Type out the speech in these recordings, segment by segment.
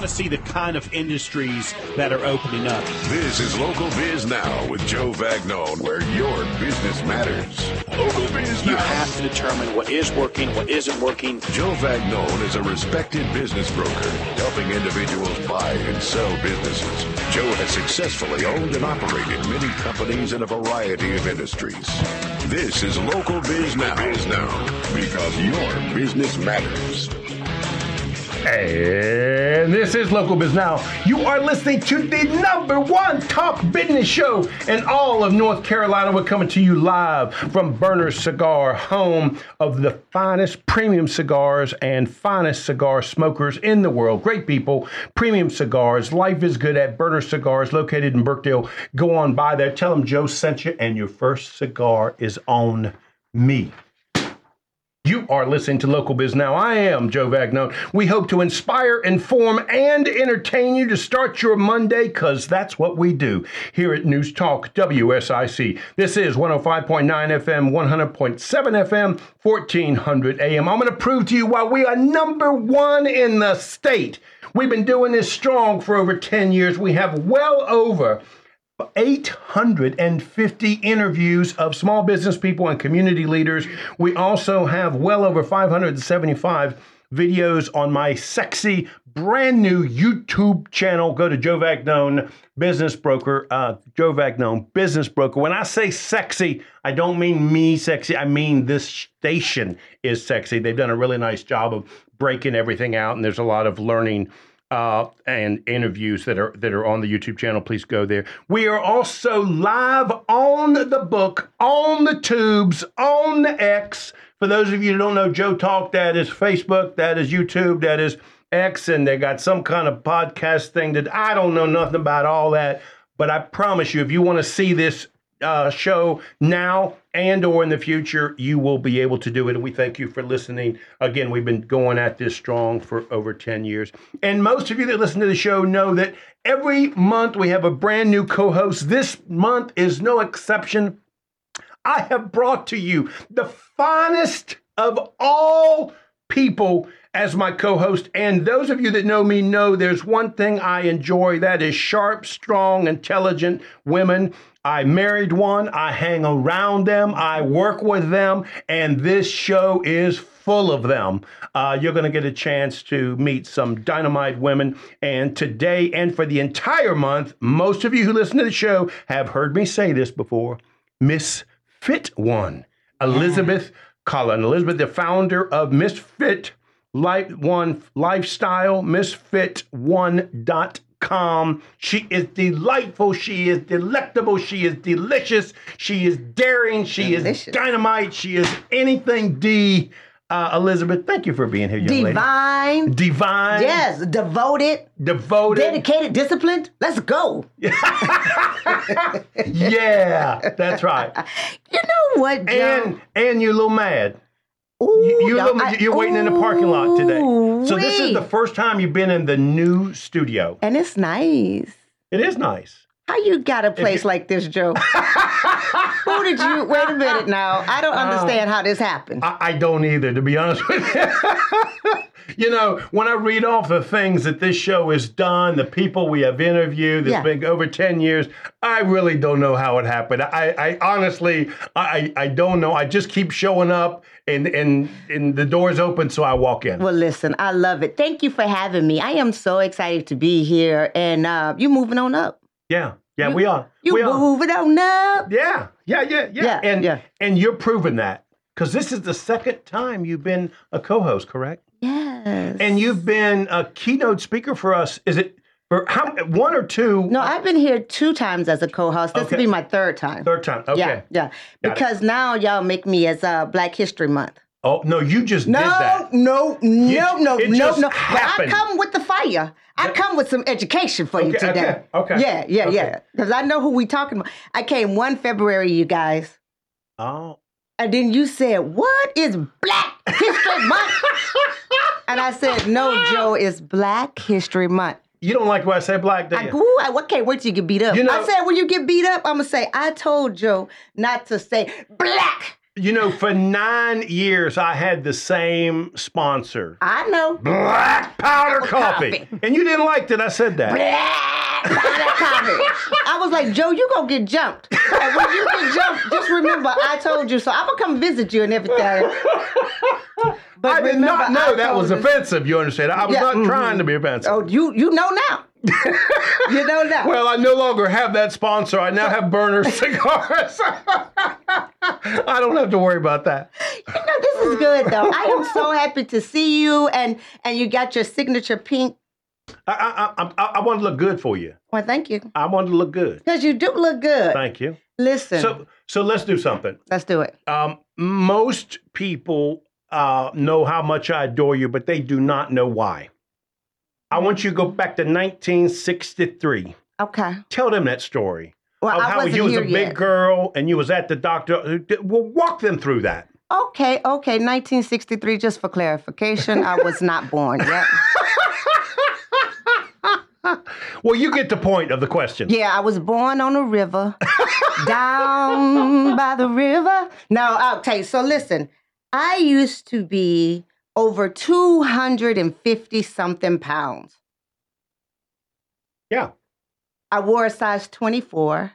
want to see the kind of industries that are opening up. This is Local Biz Now with Joe Vagnone, where your business matters. Local Biz You Now. have to determine what is working, what isn't working. Joe Vagnone is a respected business broker, helping individuals buy and sell businesses. Joe has successfully owned and operated many companies in a variety of industries. This is Local Biz Now, Biz Now because your business matters. And this is Local Biz Now. You are listening to the number one talk business show in all of North Carolina. We're coming to you live from Burner Cigar, home of the finest premium cigars and finest cigar smokers in the world. Great people, premium cigars. Life is good at Burner Cigars, located in Birkdale. Go on by there. Tell them Joe sent you, and your first cigar is on me. You are listening to Local Biz Now. I am Joe Vagnone. We hope to inspire, inform, and entertain you to start your Monday because that's what we do here at News Talk WSIC. This is 105.9 FM, 100.7 FM, 1400 AM. I'm going to prove to you why we are number one in the state. We've been doing this strong for over 10 years. We have well over 850 interviews of small business people and community leaders. We also have well over 575 videos on my sexy brand new YouTube channel. Go to Joe Vagnone Business Broker, uh, Joe Vagnone Business Broker. When I say sexy, I don't mean me sexy. I mean this station is sexy. They've done a really nice job of breaking everything out, and there's a lot of learning uh, and interviews that are that are on the YouTube channel. Please go there. We are also live on the book, on the tubes, on the X. For those of you who don't know, Joe Talk, that is Facebook, that is YouTube, that is X, and they got some kind of podcast thing that I don't know nothing about all that. But I promise you, if you want to see this uh, show now and or in the future, you will be able to do it. And we thank you for listening. Again, we've been going at this strong for over 10 years. And most of you that listen to the show know that every month we have a brand new co-host. This month is no exception. I have brought to you the finest of all people as my co host. And those of you that know me know there's one thing I enjoy that is sharp, strong, intelligent women. I married one, I hang around them, I work with them, and this show is full of them. Uh, you're going to get a chance to meet some dynamite women. And today and for the entire month, most of you who listen to the show have heard me say this before Miss Fit One, Elizabeth Colen. Elizabeth, the founder of Misfit Life One Lifestyle, msfitone.com. She is delightful. She is delectable. She is delicious. She is daring. She Delicious. is dynamite. She is anything D. Uh, Elizabeth, thank you for being here, young Divine. lady. Divine. Yes, devoted, Devoted. dedicated, disciplined. Let's go. Yeah, that's right. You know what, Joe? And and you're a little mad. Ooh, You, you're, y'all, little- I- you're waiting in the parking lot today. So this is the first time you've been in the new studio. and it's nice. It is nice. How you got a place like this, Joe? Who did you? Wait a minute now. I don't uh, understand how this happened. I, I don't either, to be honest with you. you know, when I read off the things that this show has done, the people we have interviewed, it's Yeah. been over 10 years, I really don't know how it happened. I, I honestly, I, I don't know. I just keep showing up and, and, and the door's open, so I walk in. well, listen, I love it. Thank you for having me. I am so excited to be here, and uh, you moving on up. yeah, yeah, we are. You we moving on up. Yeah, yeah, yeah, yeah. Yeah, and yeah. and you're proving that because this is the second time you've been a co-host, correct? Yes. And you've been a keynote speaker for us. Is it for how one or two? No, I've been here two times as a co-host. This Okay. will be my third time. third time. Okay. Yeah, yeah. Got it. Because now y'all make me as uh, Black History Month. Oh no, you just No, did that. no, no, no, no, no. But. I come with the fire. I come with some education for you today. okay, okay, Yeah, yeah, okay. yeah. Because I know who we talking about. I came one February, you guys. Oh, And then you said, What is Black History Month? and I said, No, Joe, it's Black History Month. you don't like when I say black, do I, ooh, I, I can't wait till you get beat up. You know- I said, when you get beat up, I'm going to say, I told Joe not to say black You know, for nine years, I had the same sponsor, I know. Black Powder Coffee. Coffee. And you didn't like that I said that. Black powder coffee. I was like, Joe, you gonna get jumped. And when you get jumped, just remember I told you. So I'm gonna come visit you and everything. But I did not know I that was offensive. You understand? I was Yeah, not trying to be mm-hmm. offensive. Oh, you you know now. You know now. Well, I no longer have that sponsor. I now have Burner Cigars. I don't have to worry about that. You know, this is good though. I am so happy to see you, and and you got your signature pink. I, I, I, I, I want to look good for you. Well, thank you, I want to look good. because you do look good. Thank you. Listen, So, so let's do something. let's do it. Um, most people uh, know how much I adore you, but they do not know why. I want you to go back to 1963. Okay. Tell them that story Well, of I how you was a big yet. girl and you was at the doctor. Well, walk them through that. Okay, okay. 1963. Just for clarification, I was not born yet. Well, you get the point of the question. Yeah, I was born on a river, down by the river. No, okay. So listen, I used to be over 250 something pounds. Yeah. I wore a size 24.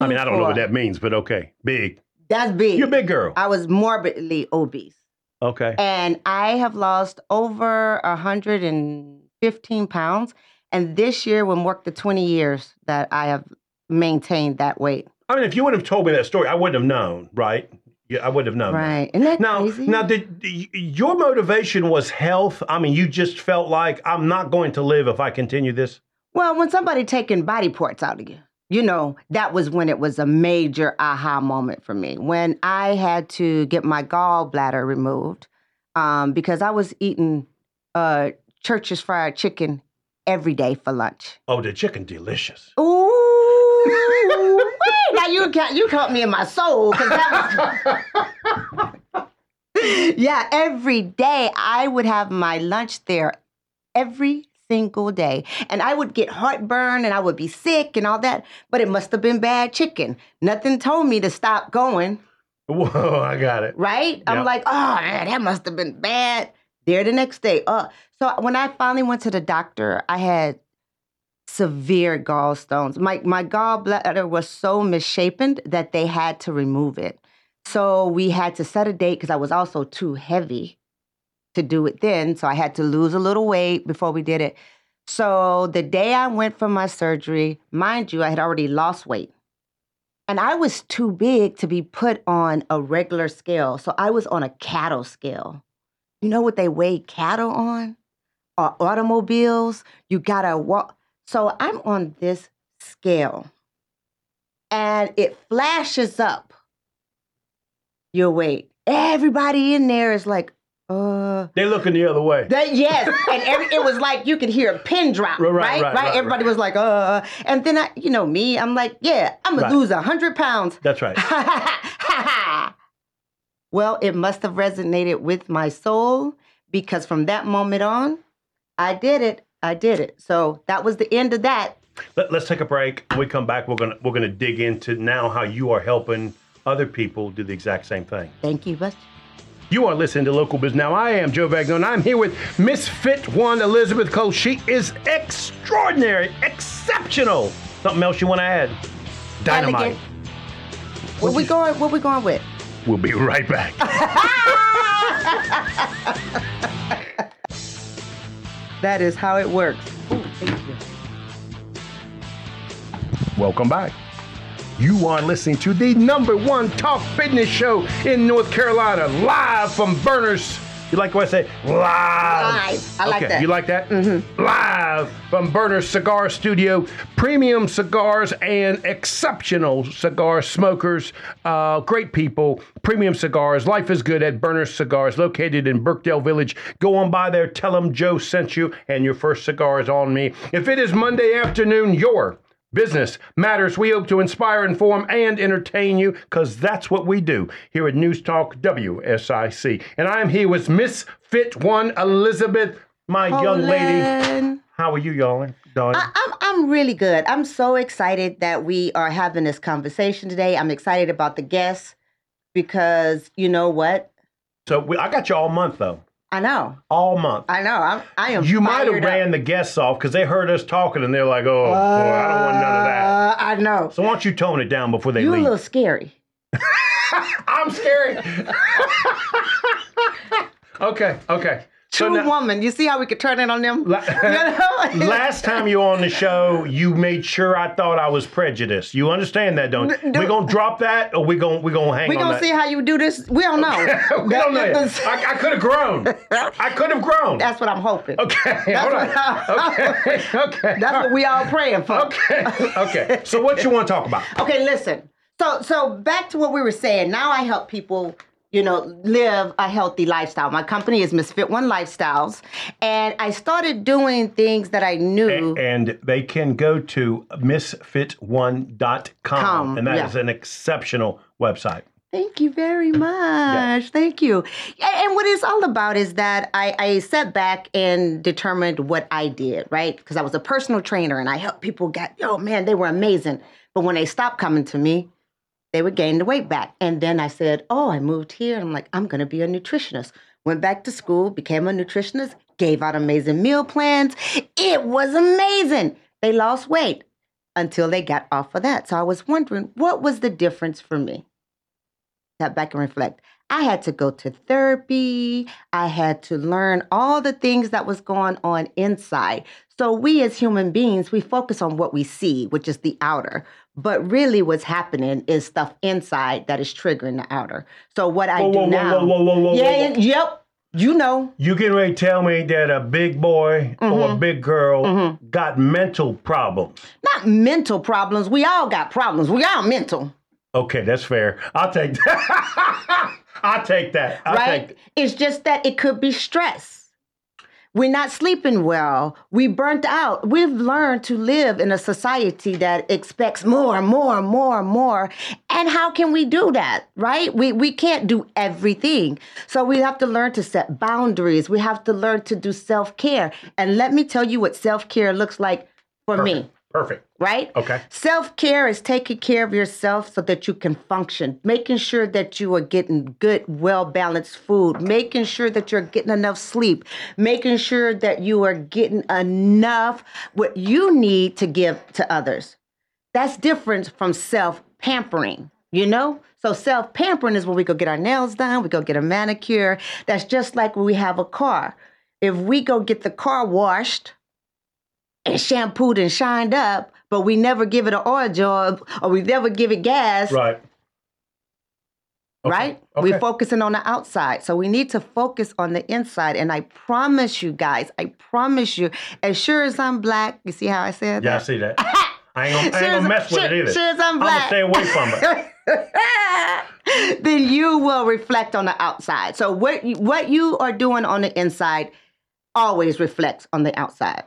I mean, I don't know what that means, but okay. Big. That's big. You're a big girl. I was morbidly obese. Okay. And I have lost over 115 pounds. And this year will mark the 20 years that I have maintained that weight. I mean, if you would have told me that story, I wouldn't have known, right? Yeah, I wouldn't have known. Right. Isn't that Now, crazy? now, did your motivation was health? I mean, you just felt like I'm not going to live if I continue this. Well, when somebody taking body parts out of you, you know, that was when it was a major aha moment for me. When I had to get my gallbladder removed um, because I was eating uh, Church's fried chicken every day for lunch. Oh, the chicken delicious. Ooh! Now you ca- you caught me in my soul because that was. yeah, every day I would have my lunch there, every single day, and I would get heartburn and I would be sick and all that. But it must have been bad chicken. Nothing told me to stop going. Whoa, I got it. Right? I'm like, oh man, that must have been bad. There the next day. Uh, so when I finally went to the doctor, I had severe gallstones. My my gallbladder was so misshapen that they had to remove it. So we had to set a date because I was also too heavy to do it then. So I had to lose a little weight before we did it. So the day I went for my surgery, mind you, I had already lost weight. And I was too big to be put on a regular scale. So I was on a cattle scale. You know what they weigh cattle on? Or automobiles? You gotta walk. So I'm on this scale and it flashes up your weight. Everybody in there is like, uh, They're looking the other way. that yes, and every, it was like you could hear a pin drop, Right, right? right, Right, right, right, Everybody was like, uh, and then I, you know me, I'm like, yeah, I'm gonna lose a hundred pounds. That's right. well, it must have resonated with my soul because from that moment on, I did it. I did it. So that was the end of that. Let, us take a break. When we come back, we're gonna we're gonna dig into now how you are helping other people do the exact same thing. Thank you, Buster. You are listening to Local Biz. Now, I am Joe Vagno, and I'm here with Miss Fit One Elizabeth Cole. She is extraordinary, exceptional. Something else you want to add? Dynamite. What we going? What we going with? We'll be right back. That is how it works. Ooh, thank you. Welcome back. You are listening to the number one talk fitness show in North Carolina, live from Burners. You like what I say? Live. Live. I like okay, that. You like that? Mm-hmm. Live from Burners Cigar Studio. Premium cigars and exceptional cigar smokers. Uh, great people. Premium cigars. Life is good at Burners Cigars, located in Birkdale Village. Go on by there. Tell them Joe sent you, and your first cigar is on me. If it is Monday afternoon, your Business matters. We hope to inspire, inform, and entertain you because that's what we do here at News Talk WSIC. And I'm here with Miss Fit One Elizabeth, my young lady. How are you, y'all? Darling? I, I'm I'm really good. I'm so excited that we are having this conversation today. I'm excited about the guests because you know what? So we, I got you all month though, I know. all month. I know. I'm, I am. you might have fired up. ran the guests off because they heard us talking and they're like, "Oh, boy, I don't want none of that." Uh, I know. So why don't you tone it down before they leave? You a little scary. I'm scary. okay, okay. So True now- woman. You see how we could turn it on them? La- Last time you were on the show, you made sure I thought I was prejudiced. You understand that, don't you? Do- we gonna drop that, or we gonna we gonna hang we on gonna that? see how you do this. We don't know. we don't know. That-. I, I could have grown. I could have grown. That's what I'm hoping. okay. That's All what. I- Okay. Okay. That's what we all praying for. Okay. Okay. So what you want to talk about? Okay, listen. So so back to what we were saying. Now I help people, you know, live a healthy lifestyle. My company is Ms. FitOne Lifestyles, and I started doing things that I knew. And they can go to msfitone.com, Com, and that yeah. is an exceptional website. Thank you very much. Thank you. And what it's all about is that I, I sat back and determined what I did, right? Because I was a personal trainer and I helped people get, oh man, they were amazing. But when they stopped coming to me, they would gain the weight back. And then I said, oh, I moved here. I'm like, I'm going to be a nutritionist. Went back to school, became a nutritionist, gave out amazing meal plans. It was amazing. They lost weight until they got off of that. So I was wondering, what was the difference for me? Step back and reflect. I had to go to therapy. I had to learn all the things that was going on inside. So we as human beings, we focus on what we see, which is the outer. But really what's happening is stuff inside that is triggering the outer. So what I Whoa, do whoa, now. whoa, whoa, whoa, whoa, yeah, whoa. yep. You know. You ready to tell me that a big boy or Mm-hmm. a big girl got mental problems? Not mental problems. We all got problems. We all mental. Okay, that's fair. I'll take that. I'll take that. I'll right? take It's just that it could be stress. We're not sleeping well. We burnt out. We've learned to live in a society that expects more, more, more, more. And how can we do that, right? We we can't do everything. So we have to learn to set boundaries. We have to learn to do self-care. And let me tell you what self-care looks like for me Perfect. right? Okay. Self care is taking care of yourself so that you can function, making sure that you are getting good, well balanced food, making sure that you're getting enough sleep, making sure that you are getting enough what you need to give to others. That's different from self pampering, you know? So self pampering is when we go get our nails done, we go get a manicure. That's just like when we have a car. If we go get the car washed, and shampooed and shined up, but we never give it an oil job or we never give it gas, right? Right. Okay. We're focusing on the outside. So we need to focus on the inside. And I promise you guys, I promise you, as sure as I'm black, you see how I said Yeah, I that? see that. I ain't gonna, I ain't gonna mess with sure- it either. sure as I'm I'm gonna stay away from it. then you will reflect on the outside. So what you, what you are doing on the inside always reflects on the outside.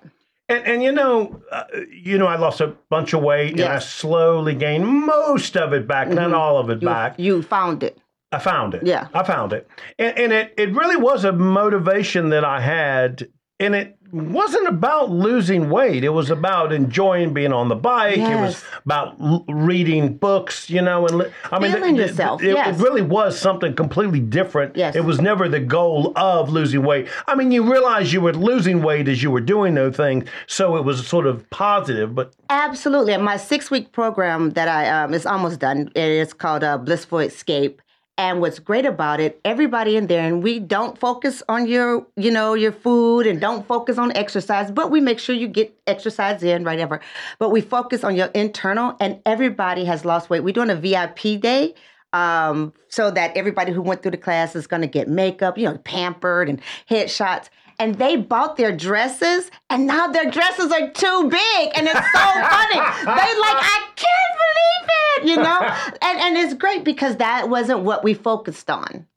And, and you know, uh, you know, I lost a bunch of weight, and I slowly gained most of it back, not all of it You, back. you found it. I found it. Yeah. I found it. And, and it, it really was a motivation that I had. And it wasn't about losing weight. It was about enjoying being on the bike. Yes. It was about l- reading books, you know. And li- I mean, Feeling th- th- yourself, It, yes. it really was something completely different. Yes. It was never the goal of losing weight. I mean, you realize you were losing weight as you were doing those things. So it was sort of positive, but Absolutely. My six week program that I um is almost done. It is called uh, Blissful Escape. And what's great about it, everybody in there, and we don't focus on your, you know, your food and don't focus on exercise, but we make sure you get exercise in, right? Ever. But we focus on your internal, and everybody has lost weight. We're doing a VIP day um, so that everybody who went through the class is going to get makeup, you know, pampered and headshots. And they bought their dresses, and now their dresses are too big, and it's so funny. They like, I can't believe it, you know. And and it's great because that wasn't what we focused on,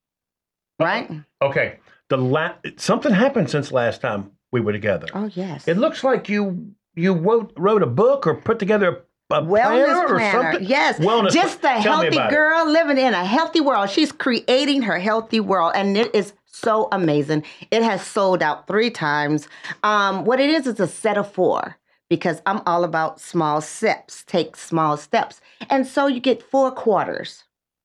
right? okay. The la- something happened since last time we were together. Oh yes. It looks like you you wrote, wrote a book or put together a, a Wellness planner, planner, or something. yes. Wellness. Just a healthy about it. girl living in a healthy world. She's creating her healthy world, and it is so amazing. It has sold out three times. Um, what it is is a set of four because I'm all about small steps. Take small steps, and so you get four quarters.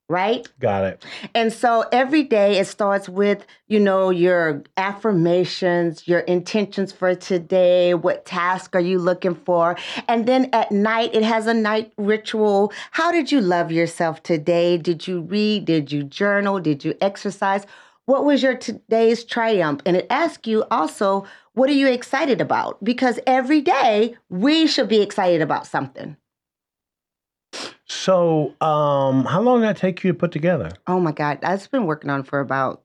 right? Got it. And so every day it starts with, you know, your affirmations, your intentions for today, what task are you looking for? And then at night it has a night ritual. How did you love yourself today? Did you read? Did you journal? Did you exercise? What was your today's triumph? And it asks you also, what are you excited about? Because every day we should be excited about something. So, um, how long did that take you to put together? Oh my God. I've been working on for about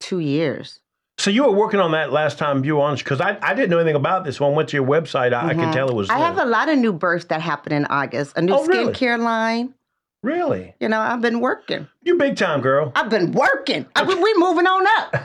two years. So you were working on that last time you were on because I, I didn't know anything about this When I Went to your website, I, I could tell it was. Mm-hmm. I new. have a lot of new births that happen in August. A new Oh, really? skincare line. Really You know, I've been working. you big time girl. I've been working. I, we moving on up.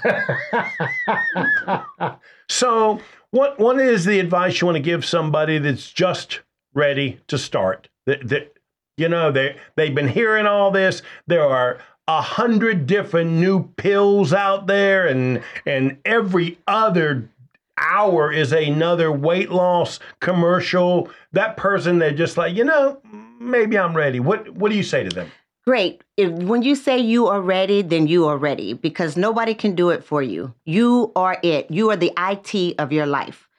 So what what is the advice you want to give somebody that's just ready to start? That, that you know they they've been hearing all this. There are a hundred different new pills out there, and and every other hour is another weight loss commercial. That person they're just like you know maybe I'm ready. What what do you say to them? Great. If when you say you are ready, then you are ready because nobody can do it for you. You are it. You are the IT of your life.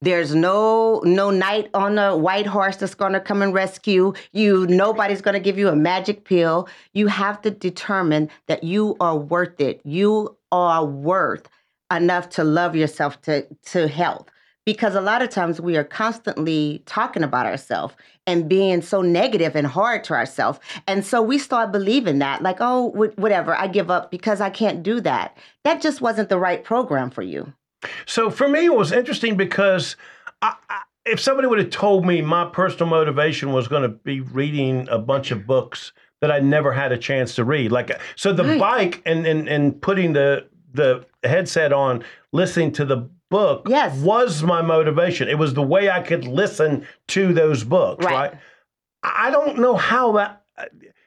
There's no no knight on a white horse that's going to come and rescue you. Nobody's going to give you a magic pill. You have to determine that you are worth it. You are worth enough to love yourself to to health. Because a lot of times we are constantly talking about ourselves and being so negative and hard to ourselves. And so we start believing that, like, oh, wh- whatever, I give up because I can't do that. That just wasn't the right program for you. So for me, it was interesting because I, I, if somebody would have told me my personal motivation was going to be reading a bunch of books that I never had a chance to read, like so, the Right. bike and, and and putting the the headset on, listening to the book, Yes. was my motivation. It was the way I could listen to those books, Right. right? I don't know how that.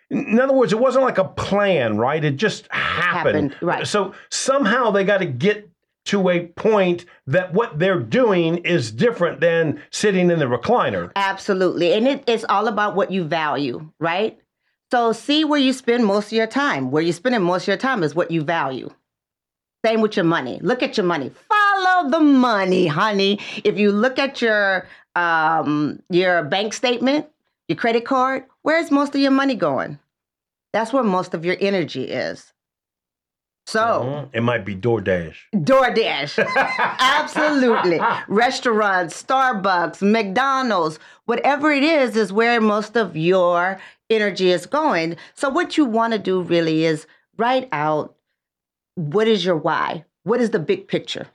In other words, it wasn't like a plan, right? It just happened. Happened, right. So somehow they got to get to a point that what they're doing is different than sitting in the recliner. Absolutely. And it, it's all about what you value, right? So see where you spend most of your time. Where you're spending most of your time is what you value. Same with your money. Look at your money. Follow the money, honey. If you look at your um, your bank statement, your credit card, where's most of your money going? That's where most of your energy is. So. Mhm. It might be DoorDash. DoorDash. Absolutely. Restaurants, Starbucks, McDonald's, whatever it is, is where most of your energy is going. So, what you want to do really is write out what is your why? What is the big picture?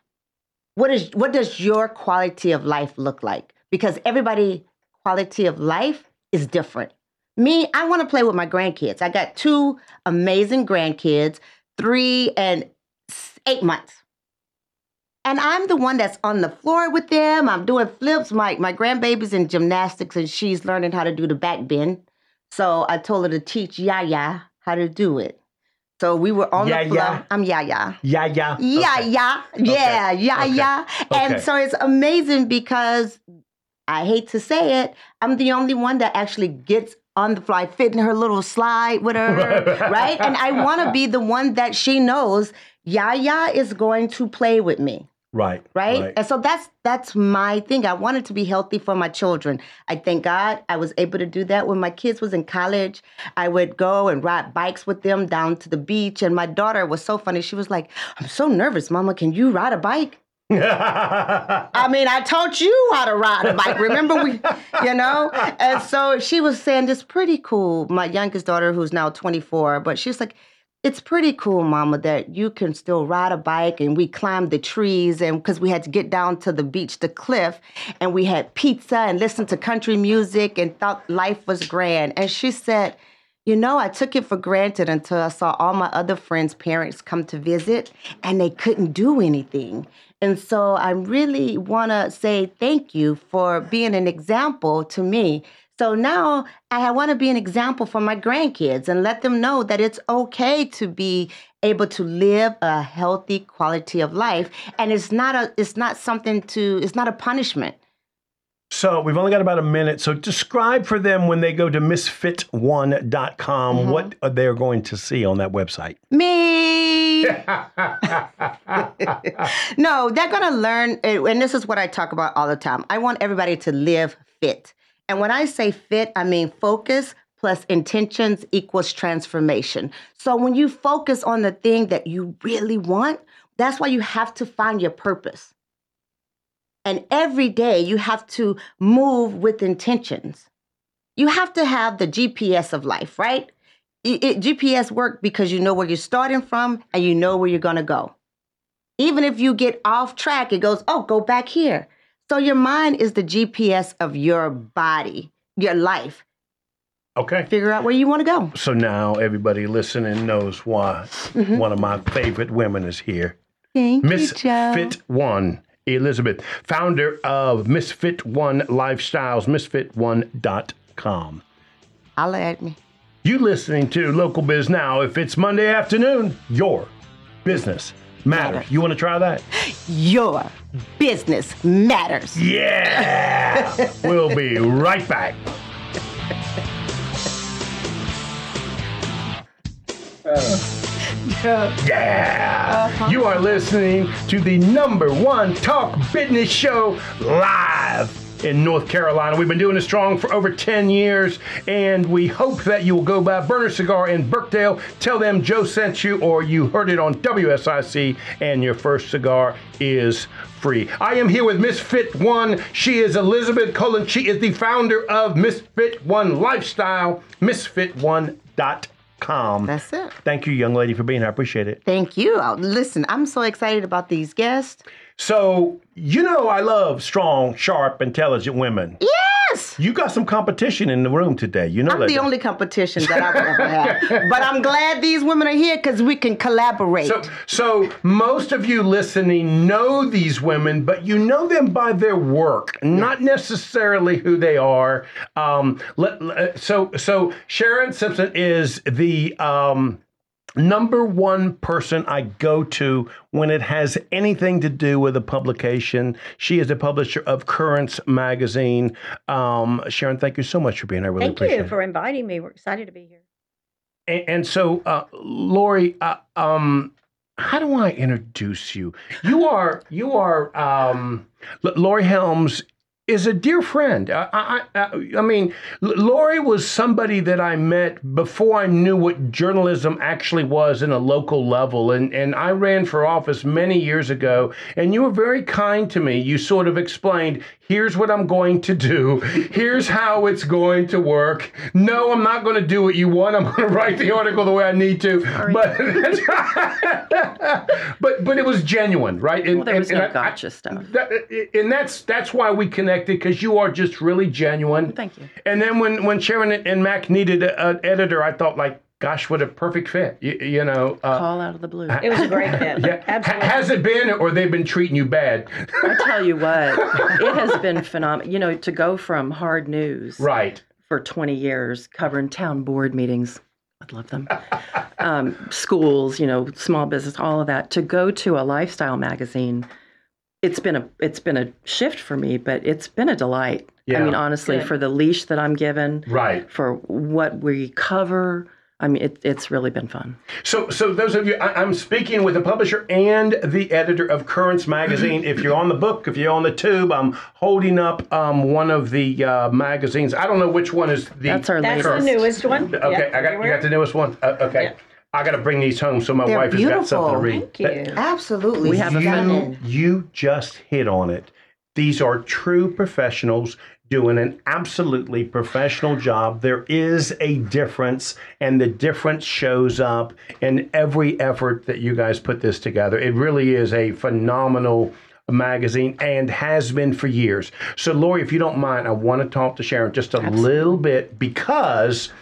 What is what does your quality of life look like? Because everybody quality of life is different. Me, I want to play with my grandkids. I got two amazing grandkids, three and eight months. And I'm the one that's on the floor with them. I'm doing flips. My my grandbaby's in gymnastics and she's learning how to do the back bend. So I told her to teach Yaya how to do it. So we were on the Yaya? floor. I'm um, Yaya. Yeah, yeah. Yeah, Okay. yeah, yeah, yeah, Okay. yeah. And Okay. so it's amazing because I hate to say it, I'm the only one that actually gets on the fly, fit in her little slide with her, right? And I want to be the one that she knows Yaya is going to play with me Right. right? And so that's that's my thing. I wanted to be healthy for my children. I thank God I was able to do that when my kids was in college. I would go and ride bikes with them down to the beach and my daughter was so funny. She was like, "I'm so nervous, mama. Can you ride a bike?" I mean, I taught you how to ride a bike. Remember we, you know? And so she was saying this pretty cool. My youngest daughter who's now 24, but she's like it's pretty cool, Mama, that you can still ride a bike and we climbed the trees and because we had to get down to the beach, the cliff, and we had pizza and listened to country music and thought life was grand. And she said, you know, I took it for granted until I saw all my other friends' parents come to visit and they couldn't do anything. And so I really want to say thank you for being an example to me. So now I want to be an example for my grandkids and let them know that it's okay to be able to live a healthy quality of life and it's not a it's not something to it's not a punishment. So we've only got about a minute. So describe for them when they go to msfitone.com Mm-hmm. what they're going to see on that website. Me. no, they're going to learn, and this is what I talk about all the time. I want everybody to live fit. And when I say fit, I mean focus plus intentions equals transformation. So when you focus on the thing that you really want, that's why you have to find your purpose. And every day you have to move with intentions. You have to have the GPS of life, right? It, it- GPS work because you know where you're starting from and you know where you're going to go. Even if you get off track, it goes, oh, go back here. So your mind is the GPS of your body, your life. Okay. Figure out where you want to go. So now everybody listening knows why Mm-hmm. one of my favorite women is here. Thank Miss you, Joe. Fit One, Elizabeth, founder of Ms. FitOne Lifestyles, msfitone.com. Holla at me. You listening to Local Biz Now. If it's Monday afternoon, your business matters. Matters. You want to try that? Your business matters. Yeah! we'll be right back. Uh. Yeah! Uh-huh. You are listening to the number one talk business show live in North Carolina. We've been doing it strong for over 10 years, and we hope that you will go by Burner Cigar in Birkdale. Tell them Joe sent you, or you heard it on WSIC, and your first cigar is free. I am here with Misfit One. She is Elizabeth Colen. She is the founder of Ms. FitOne Lifestyle, msfitone.com. That's it. Thank you, young lady, for being here. I appreciate it. Thank you. Uh, Listen, I'm so excited about these guests. So, you know, I love strong, sharp, intelligent women. Yes. You got some competition in the room today. You know I'm that. the only competition that I've ever had. But I'm glad these women are here because we can collaborate. So, so most of you listening know these women, but you know them by their work, not necessarily who they are. Um, let, let- so, so Sharon Simpson is the um, number one person I go to when it has anything to do with a publication. She is the publisher of Currents magazine. Um, Sharon, thank you so much for being here. Really Thank you for inviting me. We're excited to be here. And, and so, uh, Lori, uh, um, how do I introduce you? You are you are um, Lori Helms is a dear friend. I, I, I, mean, Lori was somebody that I met before I knew what journalism actually was in a local level, and and I ran for office many years ago. And you were very kind to me. You sort of explained, here's what I'm going to do. Here's how it's going to work. No, I'm not going to do what you want. I'm going to write the article the way I need to. But but but it was genuine, right? And, Well, there was and- no and I- I- gotcha stuff. that, and that's that's why we connected because you are just really genuine. Thank you. And then when when Sharon and Mac needed an editor, I thought like, gosh, what a perfect fit. You, you know. Uh, Call out of the blue. It was a great fit. yeah. Absolutely. Ha- Has it been, or they've been treating you bad? I tell you what, it has been phenomenal. You know, to go from hard news right. for 20 years, covering town board meetings, I'd love them, um, schools, you know, small business, all of that, to go to a lifestyle magazine. It's been a it's been a shift for me, but it's been a delight. Yeah. I mean, honestly, Good. for the leash that I'm given, Right. for what we cover, I mean, it, it's really been fun. So, so those of you, I, I'm speaking with the publisher and the editor of Currents magazine. if you're on the book, if you're on the tube, I'm holding up um, one of the uh, magazines. I don't know which one is the. That's our That's the newest one. Okay, Yep, I got you got the newest one. Uh, okay, Yep. I got to bring these home so my They're wife has got something to read. Thank you. Absolutely. We have a you, fan. you just hit on it. These are true professionals doing an absolutely professional job. There is a difference, and the difference shows up in every effort that you guys put this together. It really is a phenomenal magazine and has been for years. So, Lori, if you don't mind, I want to talk to Sharon just a little bit because.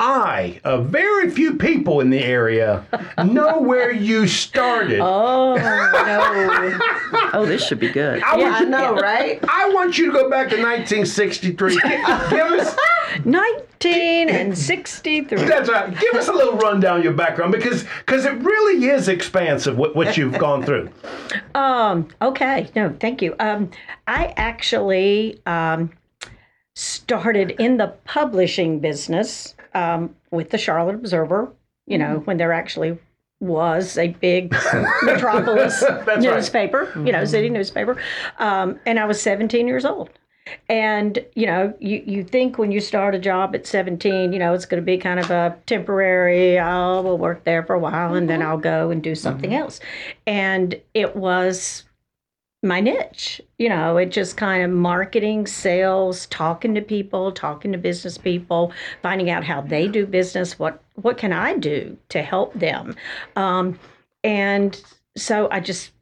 I, of very few people in the area, know where you started. Oh no! Oh, this should be good. I Yeah, want I know, right? I want you to go back to 1963. Give us Nineteen and sixty-three. that's right. Give us a little rundown of your background because because it really is expansive what, what you've gone through. Um. Okay. No, thank you. Um. I actually um started in the publishing business um, with the Charlotte Observer, you know, when there actually was a big metropolis right. newspaper, you know, city newspaper. Um, and I was 17 years old. And, you know, you, you think when you start a job at 17, you know, it's going to be kind of a temporary, oh, we'll work there for a while and then I'll go and do something else. And it was my niche. You know, it just kind of marketing, sales, talking to people, talking to business people, finding out how they do business. What what can I do to help them? Um, and so I just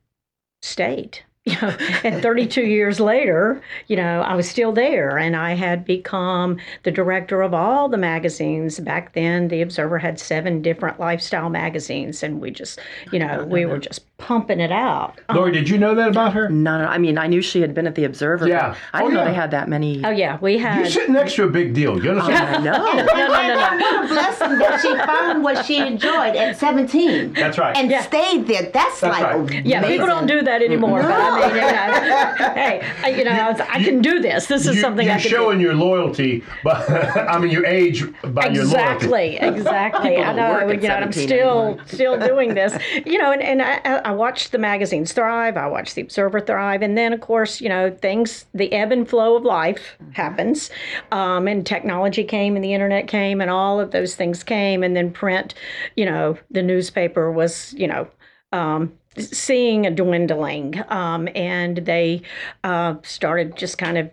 stayed. You know, and 32 years later, you know, I was still there, and I had become the director of all the magazines. Back then, the Observer had seven different lifestyle magazines, and we just, you know, we were just pumping it out. Lori, did you know that about her? No, no, I mean, I knew she had been at the Observer. but Yeah. I didn't Oh, know they had that many. Oh yeah, we had. You're sitting next to a big deal. You understand? I know. no, no, no, oh, no. What a blessing that she found what she enjoyed at 17. That's right. And Yeah. stayed there. That's, like right. Yeah, people don't do that anymore. But I mean, you know, hey, I- you know, I, was- I can do this. This is you, something you're I can showing do. your loyalty, but I mean your age by your loyalty. Exactly, exactly. I know, work at you know, I'm still anymore. still doing this. You know, and, and I, I I watched the magazines thrive. I watched the Observer thrive, and then of course, you know, things the ebb and flow of life happens, um, and technology came, and the internet came, and all of those things came, and then print. You know, the newspaper was, you know. Um, seeing a dwindling um, and they uh, started just kind of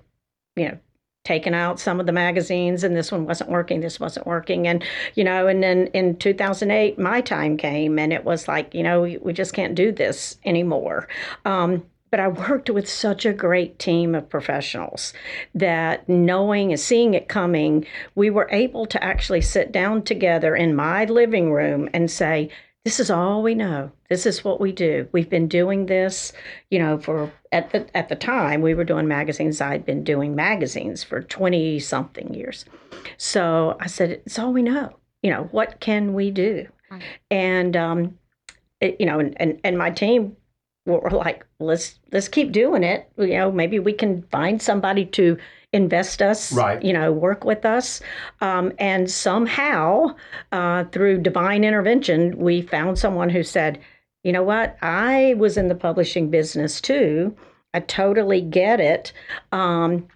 you know taking out some of the magazines and this one wasn't working this wasn't working and you know and then in 2008 my time came and it was like you know we, we just can't do this anymore. Um, but I worked with such a great team of professionals that knowing and seeing it coming, we were able to actually sit down together in my living room and say, this is all we know. This is what we do. We've been doing this, you know, for at the at the time we were doing magazines. I'd been doing magazines for 20 something years. So I said, it's all we know. You know, what can we do? And um, it, you know, and, and, and my team were like, let's let's keep doing it. You know, maybe we can find somebody to invest us, Right. you know, work with us. Um, and somehow, uh, through divine intervention, we found someone who said, you know what, I was in the publishing business too. I totally get it. Um,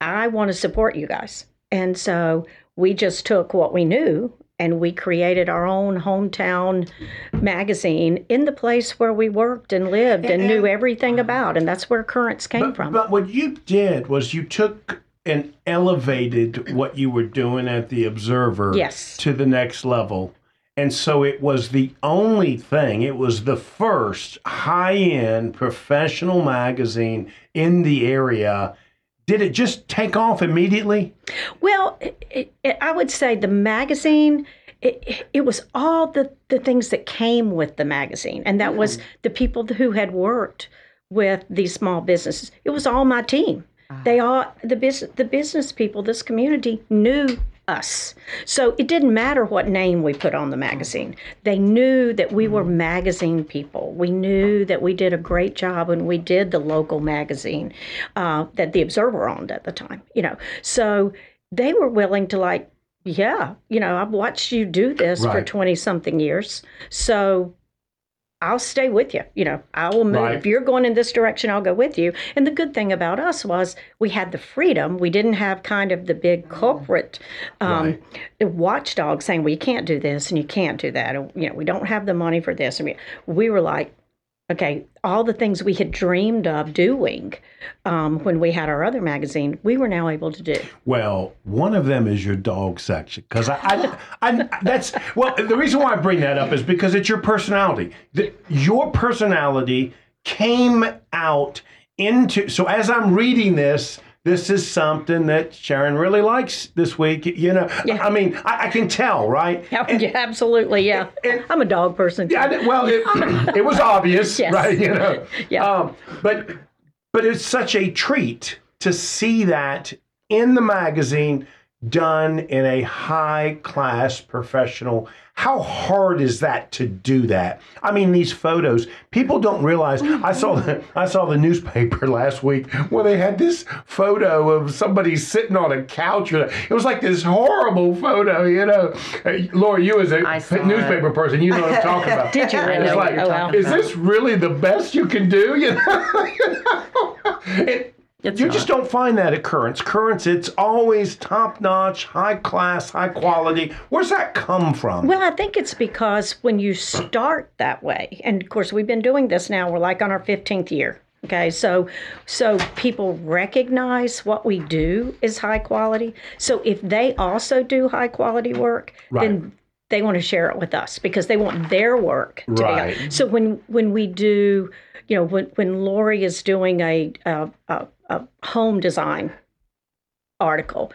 I want to support you guys. And so we just took what we knew and we created our own hometown magazine in the place where we worked and lived and knew everything about. And that's where Currents came But, from. but what you did was you took and elevated what you were doing at the Observer Yes. to the next level. And so it was the only thing, it was the first high end professional magazine in the area. Did it just take off immediately? Well, it, it, I would say the magazine. It, it was all the, the things that came with the magazine, and that was hmm. the people who had worked with these small businesses. It was all my team. Ah. They all the business the business people, this community knew us. So it didn't matter what name we put on the magazine. They knew that we were magazine people. We knew that we did a great job when we did the local magazine uh, that the Observer owned at the time. You know, so they were willing to like, yeah, you know, I've watched you do this for twenty something years, so. I'll stay with you. You know, I will move. Right. If you're going in this direction, I'll go with you. And the good thing about us was we had the freedom. We didn't have kind of the big corporate um, watchdog saying, well, you can't do this and you can't do that. Or, you know, we don't have the money for this. I mean, we were like, okay, all the things we had dreamed of doing um, when we had our other magazine, we were now able to do. Well, one of them is your dog section because I, I, I, that's well. The reason why I bring that up is because it's your personality. The, your personality came out into. So as I'm reading this, this is something that Sharon really likes this week. You know, I mean, I, I can tell, right? Yeah, yeah, absolutely. Yeah. and- I'm a dog person. too. Yeah, well, it, it was obvious, Yes. right? You know, Yeah. Um, but but it's such a treat to see that in the magazine done in a high class professional. How hard is that to do that? I mean, these photos, people don't realize. I saw the I saw the newspaper last week where they had this photo of somebody sitting on a couch. It was like this horrible photo, you know. Uh, Laura, you as a saw it. newspaper person, you know what I'm talking about. Did you I really? know like, oh, wow. Is this really the best you can do? You know, You know? It- It's you not. just don't find that at Currents. Currents, it's always top notch, high class, high quality. Where's that come from? Well, I think it's because when you start that way, and of course we've been doing this now, we're like on our 15th year. Okay, so so people recognize what we do is high quality. So if they also do high quality work, then they want to share it with us because they want their work to Right. be. So when when we do, you know, when when Lori is doing a a, a, a home design article,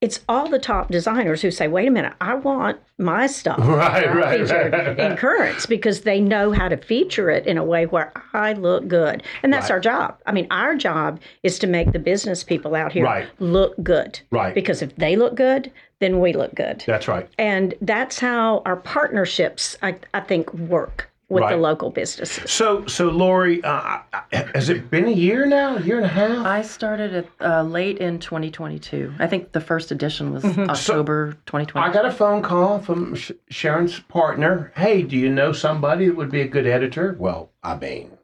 it's all the top designers who say, "Wait a minute, I want my stuff Right, right, featured right. in Currents because they know how to feature it in a way where I look good, and that's our job. I mean, our job is to make the business people out here look good, Right. Because if they look good, then we look good, That's right. and that's how our partnerships, I, I think, work with the local businesses. So, so Lori, uh, has it been a year now? A year and a half? I started it uh, late in 2022. I think the first edition was October 2020. I got a phone call from Sh- Sharon's partner. Hey, do you know somebody that would be a good editor? Well, I mean,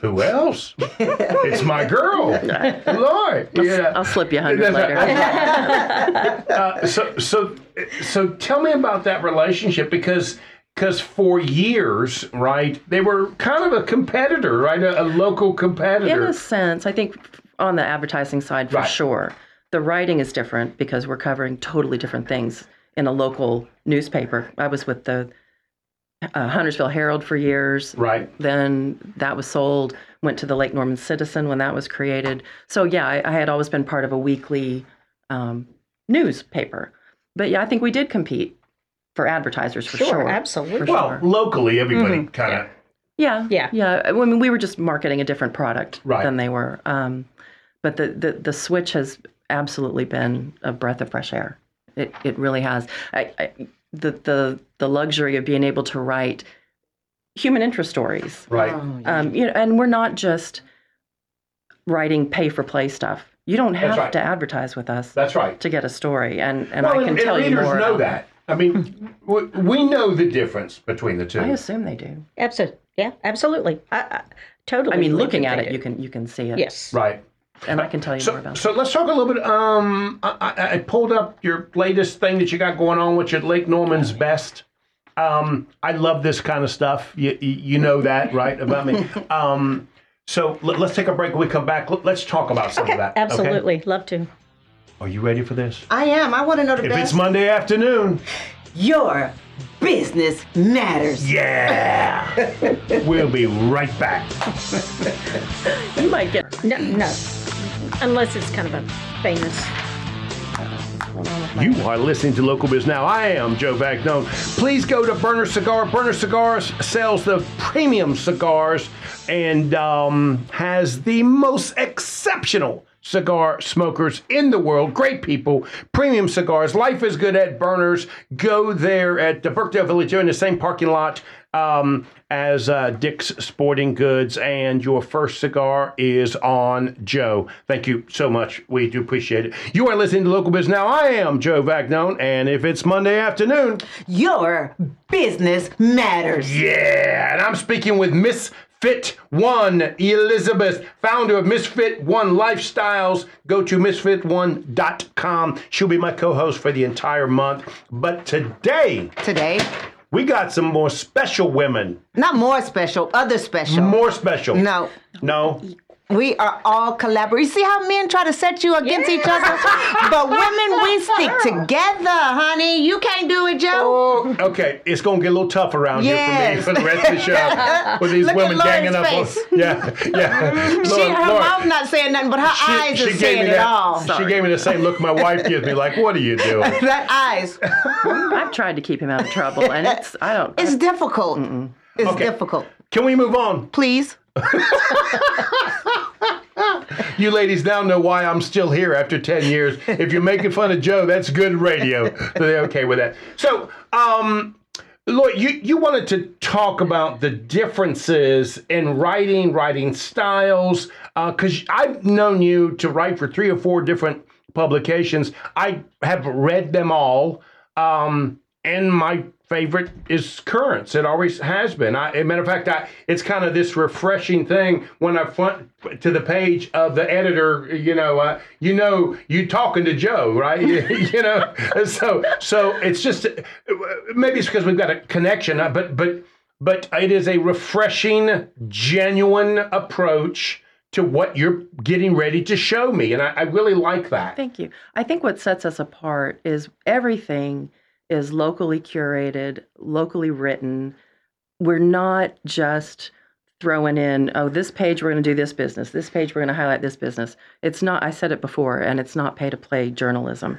who else? it's my girl, Lori. Yeah. I'll slip you a hundred later. Uh, so, so, so, tell me about that relationship because. Because for years, right, they were kind of a competitor, right, a, a local competitor. In a sense, I think on the advertising side for Right. sure. The writing is different because we're covering totally different things in a local newspaper. I was with the uh, Huntersville Herald for years. Right. Then that was sold. Went to the Lake Norman Citizen when that was created. So yeah, I, I had always been part of a weekly um, newspaper. But yeah, I think we did compete for advertisers for Sure, sure. absolutely. For Well, sure. locally, everybody kind of Yeah, Yeah. yeah. I mean, we were just marketing a different product Right. than they were. Um, but the, the the switch has absolutely been a breath of fresh air. It it really has. I, I, the the the luxury of being able to write human interest stories. right. Um, you know, and we're not just writing pay for play stuff. You don't have right. to advertise with us That's right. to get a story, and and Well, I can and, tell and you readers more. know about that. I mean, we, we know the difference between the two. I assume they do. Absolutely, yeah, absolutely. I, I totally. I mean, looking at it, do. you can you can see it. Yes. Right. and I can tell you more So, about. it. so let's talk a little bit. Um, I, I, I pulled up your latest thing that you got going on, which is Lake Norman's Best. Um, I love this kind of stuff. You, you you know that, right, about me. Um, so let, us take a break. When we come back, let, us talk about some of that. okay? Absolutely, love to. Are you ready for this? I am. I want to know the If best. If it's Monday afternoon, Your business matters. yeah, we'll be right back. you might get No, no, unless it's kind of a famous. You are listening to Local Biz Now. I am Joe Vagnone. Please go to Burner Cigar. Burner Cigars sells the premium cigars and um, has the most exceptional cigar smokers in the world. Great people, premium cigars. Life is good at Burners. Go there at the Birkdale Village, in the same parking lot um, as uh, Dick's Sporting Goods. And your first cigar is on Joe. Thank you so much. We do appreciate it. You are listening to Local Biz Now. I am Joe Vagnone, and if it's Monday afternoon, Your business matters. yeah, and I'm speaking with Miss Fit One Elizabeth, founder of Ms. FitOne Lifestyles. Go to msfitone.com. She'll be my co-host for the entire month. But today Today, we got some more special women. not more special, other special. More special. No, No. We are all collaborating. You see how men try to set you against each other? but women, we stick together, honey. You can't do it, Joe. Oh, okay. It's gonna get a little tough around here for me for the rest of the show with these Look women Lauren's ganging up on. face. Yeah, yeah. She, her Lord, mouth not saying nothing, but her eyes are gave saying me it that. all. She gave me the same look my wife gives me. Like, what are you doing? That eyes. I've tried to keep him out of trouble, and it's I don't. It's difficult. It's Okay. difficult. Can we move on? Please. You ladies now know why I'm still here after 10 years. If you're making fun of Joe, that's good radio. So they're okay with that. So, um, Lori, you, you wanted to talk about the differences in writing, writing styles, because I've known you to write for three or four different publications. I have read them all, um, and my favorite is Currents. It always has been. A matter of fact, I, it's kind of this refreshing thing when I front to the page of the editor. You know, uh, you know, you talking to Joe, right? you know, so so it's just maybe it's because we've got a connection, uh, but but but it is a refreshing, genuine approach to what you're getting ready to show me, and I, I really like that. Thank you. I think what sets us apart is everything is locally curated, locally written. We're not just throwing in, oh, this page we're going to do this business, this page we're going to highlight this business. It's not, I said it before, and it's not pay to play journalism.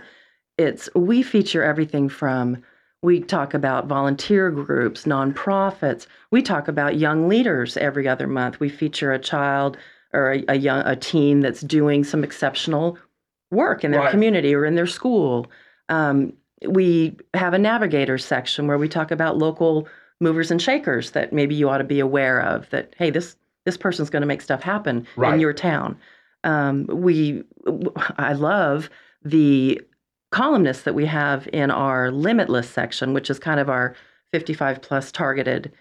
It's, we feature everything from, we talk about volunteer groups, nonprofits. We talk about young leaders every other month. We feature a child or a, a young a teen that's doing some exceptional work in their Right. community or in their school. Um, we have a navigator section where we talk about local movers and shakers that maybe you ought to be aware of. That hey, this this person's going to make stuff happen Right. in your town. Um, we, I love the columnists that we have in our limitless section, which is kind of our 55 plus targeted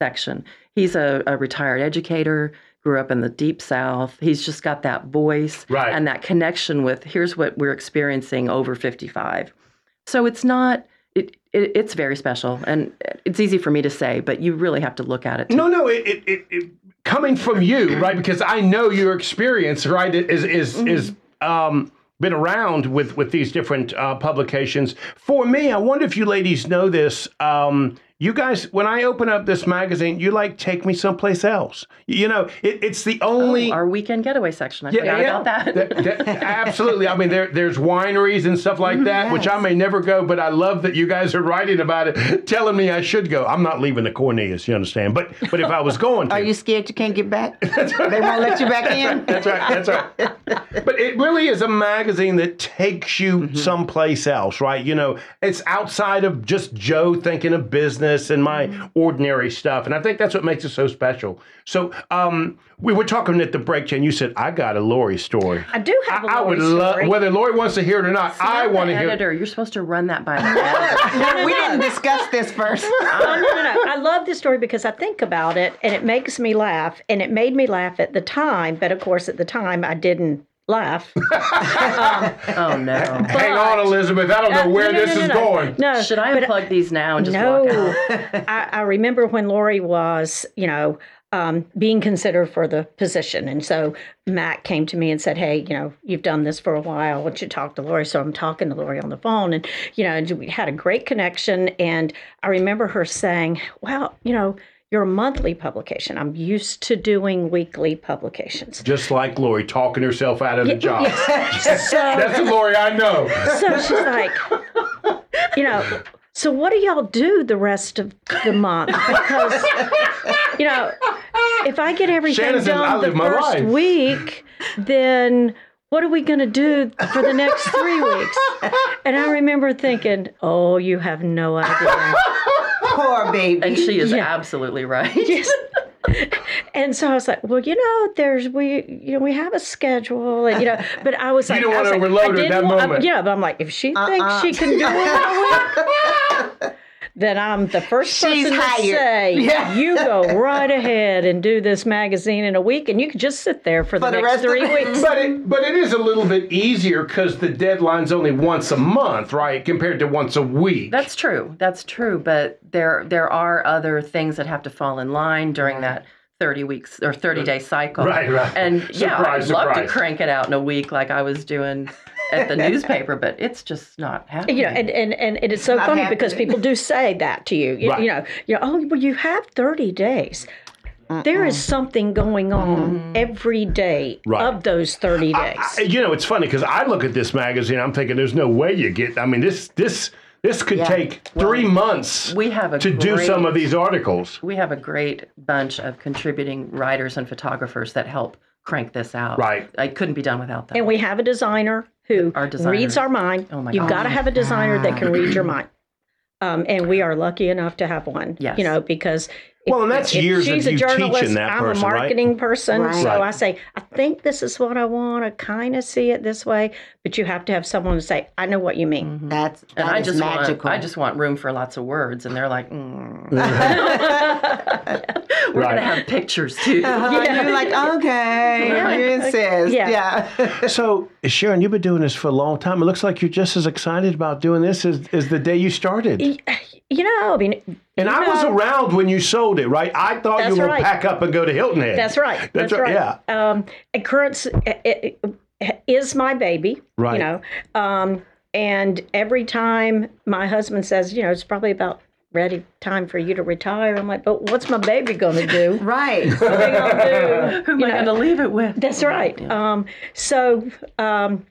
section. He's a, a retired educator, grew up in the deep south. He's just got that voice Right. and that connection with here's what we're experiencing over 55. So it's not. It, it, it's very special, and it's easy for me to say, but you really have to look at it. To, No, no, it, it, it, coming from you, right? Because I know your experience, right, is is is um been around with with these different uh, publications. For me, I wonder if you ladies know this. Um, you guys, when I open up this magazine, you like take me someplace else. You know, it, it's the only. our weekend getaway section. I forgot about that. That- that- absolutely. I mean, there, there's wineries and stuff like that, which I may never go, but I love that you guys are writing about it, telling me I should go. I'm not leaving the Cornelius, you understand? But but if I was going to, Are you scared you can't get back? they won't let you back in. that's right. That's right. But it really is a magazine that takes you Mm-hmm. someplace else, right? You know, it's outside of just Joe thinking of business and my Mm-hmm. ordinary stuff, and I think that's what makes it so special. So, um, we were talking at the break, and you said I got a Lori story. I do have a I, I would Lori love story. whether Lori wants to hear it or not. I want to hear. editor. You're supposed to run that by the editor. we didn't discuss this first. no, no, no, no. I love this story because I think about it and it makes me laugh. And it made me laugh at the time. But of course, at the time, I didn't laugh. oh no. Hang on, Elizabeth. I don't know Uh, where no, no, this no, is no. going. No. Should I but- unplug these now and just no. walk out? I, I remember when Lori was, you know, um, being considered for the position. And so Matt came to me and said, Hey, you know, you've done this for a while. Why don't you talk to Lori? So I'm talking to Lori on the phone and, you know, and we had a great connection. And I remember her saying, Well, you know, you're monthly publication. I'm used to doing weekly publications. Just like Lori talking herself out of the job. So, That's the Lori I know. so she's like, you know, so what do y'all do the rest of the month? Because, you know, if I get everything Shannon says, done the first life." week, then what are we going to do for the next three weeks? And I remember thinking, oh, you have no idea. Poor baby. And she is Yeah. absolutely right. Yes. And so I was like, well, you know, there's we, you know, we have a schedule, and you know, but I was You like, don't I wanna like, overload her at that want- moment. yeah, but I'm like, if she Uh-uh. thinks she uh-uh. can do it in a week, then I'm the first She's person hired. to say, Yeah. you go right ahead and do this magazine in a week, and you can just sit there for the, For the next rest of three the- weeks. But it, but it is a little bit easier because the deadline's only once a month, right? Compared to once a week. That's true. That's true. But there there are other things that have to fall in line during that 30 weeks or 30 day cycle. Right, right. And yeah, I'd Surprise, love to crank it out in a week like I was doing at the newspaper, but it's just not happening. you know, and, and, and it is so Not funny because people do say that to you. You, Right. you know, you know, oh, well, you have 30 days. There is something going on mm-hmm. every day Right. of those 30 days. I- you know, it's funny because I look at this magazine, I'm thinking, there's no way you get. I mean, this this this could Yeah. take three months we have a to do some of these articles. we have a great bunch of contributing writers and photographers that help crank this out. Right. I couldn't be done without them. And we have a designer who Our reads our mind. Oh my You've got to have a designer that can read your mind. Um, and we are lucky enough to have one. Yes. You know, because if- Well, and that's if years of she's you a teaching journalist, that I'm person, a right? marketing person, Right. so Right. I say, I think this is what I want. I kind of see it this way, but you have to have someone to say, I know what you mean. That's that and I is just magical. want I just want room for lots of words, and they're like, mm. we're Right. gonna have pictures too. Uh-huh, You're like, okay, you insist. Yeah. Yeah. So, Sharon, you've been doing this for a long time. It looks like you're just as excited about doing this as, as the day you started. You know, I mean, And you I was around when you sold it, right? I thought you That's were right. pack up and go to Hilton Head. That's right. That's, right. Yeah. Um, and Currents it, it is my baby. Right. You know, um, and every time my husband says, you know, it's probably about ready time for you to retire. I'm like, but what's my baby going to do? Right. What are they going to do? Who am You I going to leave it with? That's right. Um, so, um, it-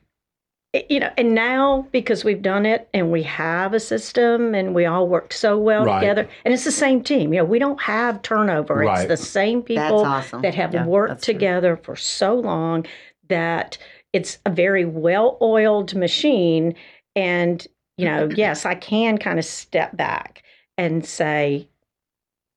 you know, and now because we've done it and we have a system and we all worked so well Right. together, and it's the same team. You know, we don't have turnover. Right. It's the same people awesome. that have Yeah, worked that's true. together for so long that it's a very well-oiled machine. And you know, yes, I can kind of step back and say,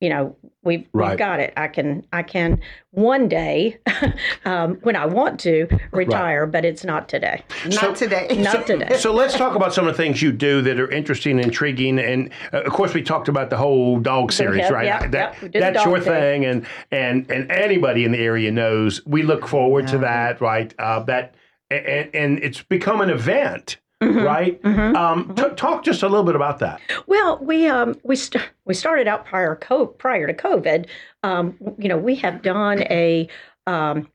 you know, we've, Right. we've got it. I can I can one day um, when I want to retire, but it's not today. Not today. Not today. So let's talk about some of the things you do that are interesting, and intriguing, and uh, of course we talked about the whole dog series, yeah, right? yeah, that, yeah, we did the that's your thing. thing, and and and anybody in the area knows we look forward to that, right? Uh, that and and it's become an event, Mm-hmm. right? Um, t- talk just a little bit about that. Well, we um we st- we started out prior co- prior to COVID. Um, you know, we have done a um,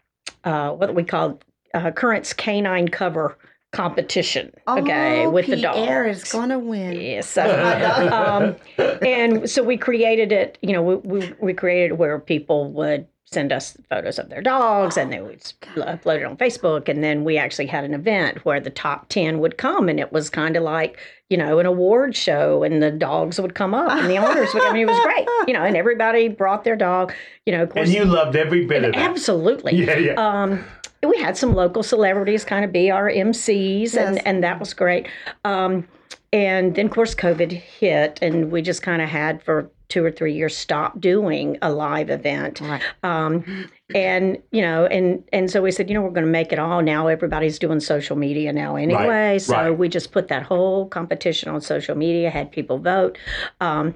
uh, what we call uh, currents canine cover competition. Okay, oh, with the Pierre dogs. is going to win. Yes. So, um, and so we created it, you know, we, we, we created it where people would send us photos of their dogs and they would upload it on Facebook. And then we actually had an event where the top 10 would come and it was kind of like, you know, an award show and the dogs would come up and the owners would, I mean, it was great, you know, and everybody brought their dog, you know, of course. And you loved every bit of that. Absolutely. Yeah, yeah. Um, we had some local celebrities kind of be our MCs, Yes. and, and that was great. Um, and then, of course, COVID hit, and we just kind of had for two or three years stopped doing a live event. Right. Um, and you know, and and so we said, you know, we're going to make it all now. Everybody's doing social media now anyway, so right. we just put that whole competition on social media, had people vote. Um,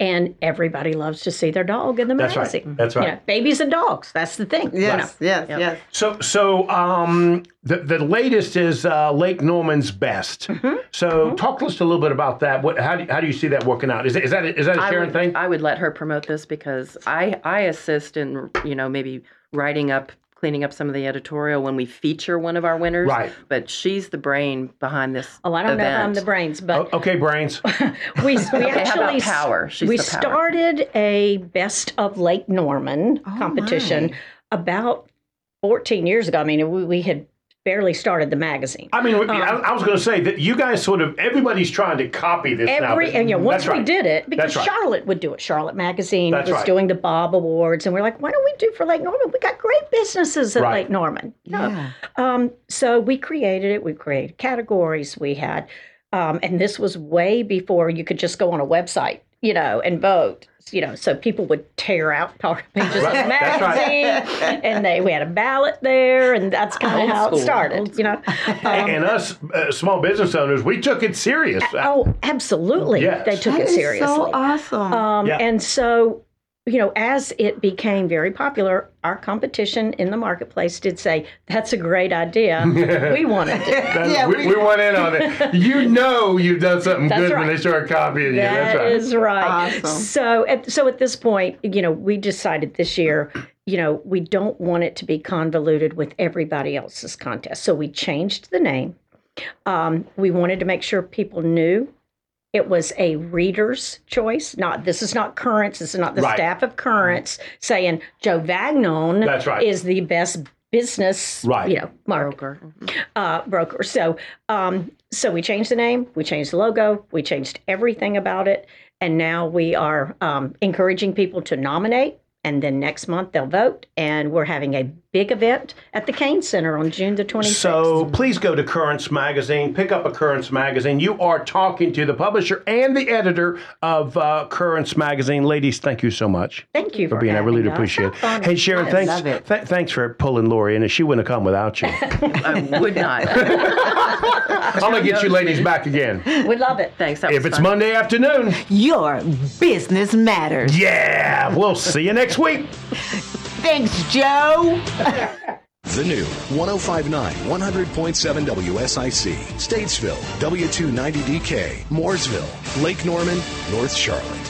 and everybody loves to see their dog in the That's right. magazine. That's You right. know, babies and dogs. That's the thing. you know. Yes, yes, Yep. yes. So, so um, the the latest is uh, Lake Norman's best. Mm-hmm. So, talk to us a little bit about that. What, how do you, how do you see that working out? Is, it- is that a, is that a I Sharon would, thing? I would let her promote this because I I assist in you know maybe writing up cleaning up some of the editorial when we feature one of our winners. Right. But she's the brain behind this. Oh, I don't know if I'm the brains, but O- okay, brains. we, we how about actually power? She's we the power. started a best of Lake Norman oh, competition about 14 years ago. I mean, we, we had barely started the magazine. I mean, I, I was going to say that you guys sort of everybody's trying to copy this now. Every but- and you know, once That's right. we did it, because That's right. Charlotte would do it. Charlotte Magazine That's was right. doing the Bob Awards, and we're like, why don't we do for Lake Norman? We got great businesses at Right. Lake Norman. No. Yeah. Um, so we created it. We created categories. We had, um, and this was way before you could just go on a website, you know, and vote. You know, so people would tear out part pages of the Right, that's right. magazine, and they we had a ballot there, and that's kind of how school, it started. You know, And, and us uh, small business owners, we took it serious. oh, absolutely, Yes. they took That it is seriously. so awesome. Um, Yeah. And so, you know, as it became very popular, our competition in the marketplace did say, that's a great idea. we want to do it. Yeah, we, we- we went in on it. You know you've done something That's good when they start copying you. That's right. is right. Awesome. So, at, so at this point, you know, we decided this year, you know, we don't want it to be convoluted with everybody else's contest. So we changed the name. Um, we wanted to make sure people knew it was a reader's choice. Not this is not Currents. This is not the Right. staff of Currents saying Joe Vagnone That's right. is the best business, Right. you know, mark Broker. uh, broker. So, um, so we changed the name, we changed the logo, we changed everything about it, and now we are um, encouraging people to nominate and then next month they'll vote. And we're having a big event at the Cain Center on June the 26th. So please go to Currents Magazine, pick up a Currents Magazine. You are talking to the publisher and the editor of uh, Currents Magazine. Ladies, thank you so much. Thank you for for being. I really do us. appreciate it. Fun. Hey, Sharon, I thanks. love it. th- thanks for pulling Lori in, and she wouldn't have come without you. I would not. I'm gonna get you ladies back again. we love it. Thanks. If it's fun. Monday afternoon, Your business matters. yeah, we'll see you next week. Thanks, Joe. The new 1059 100.7 WSIC, Statesville, W290DK, Mooresville, Lake Norman, North Charlotte.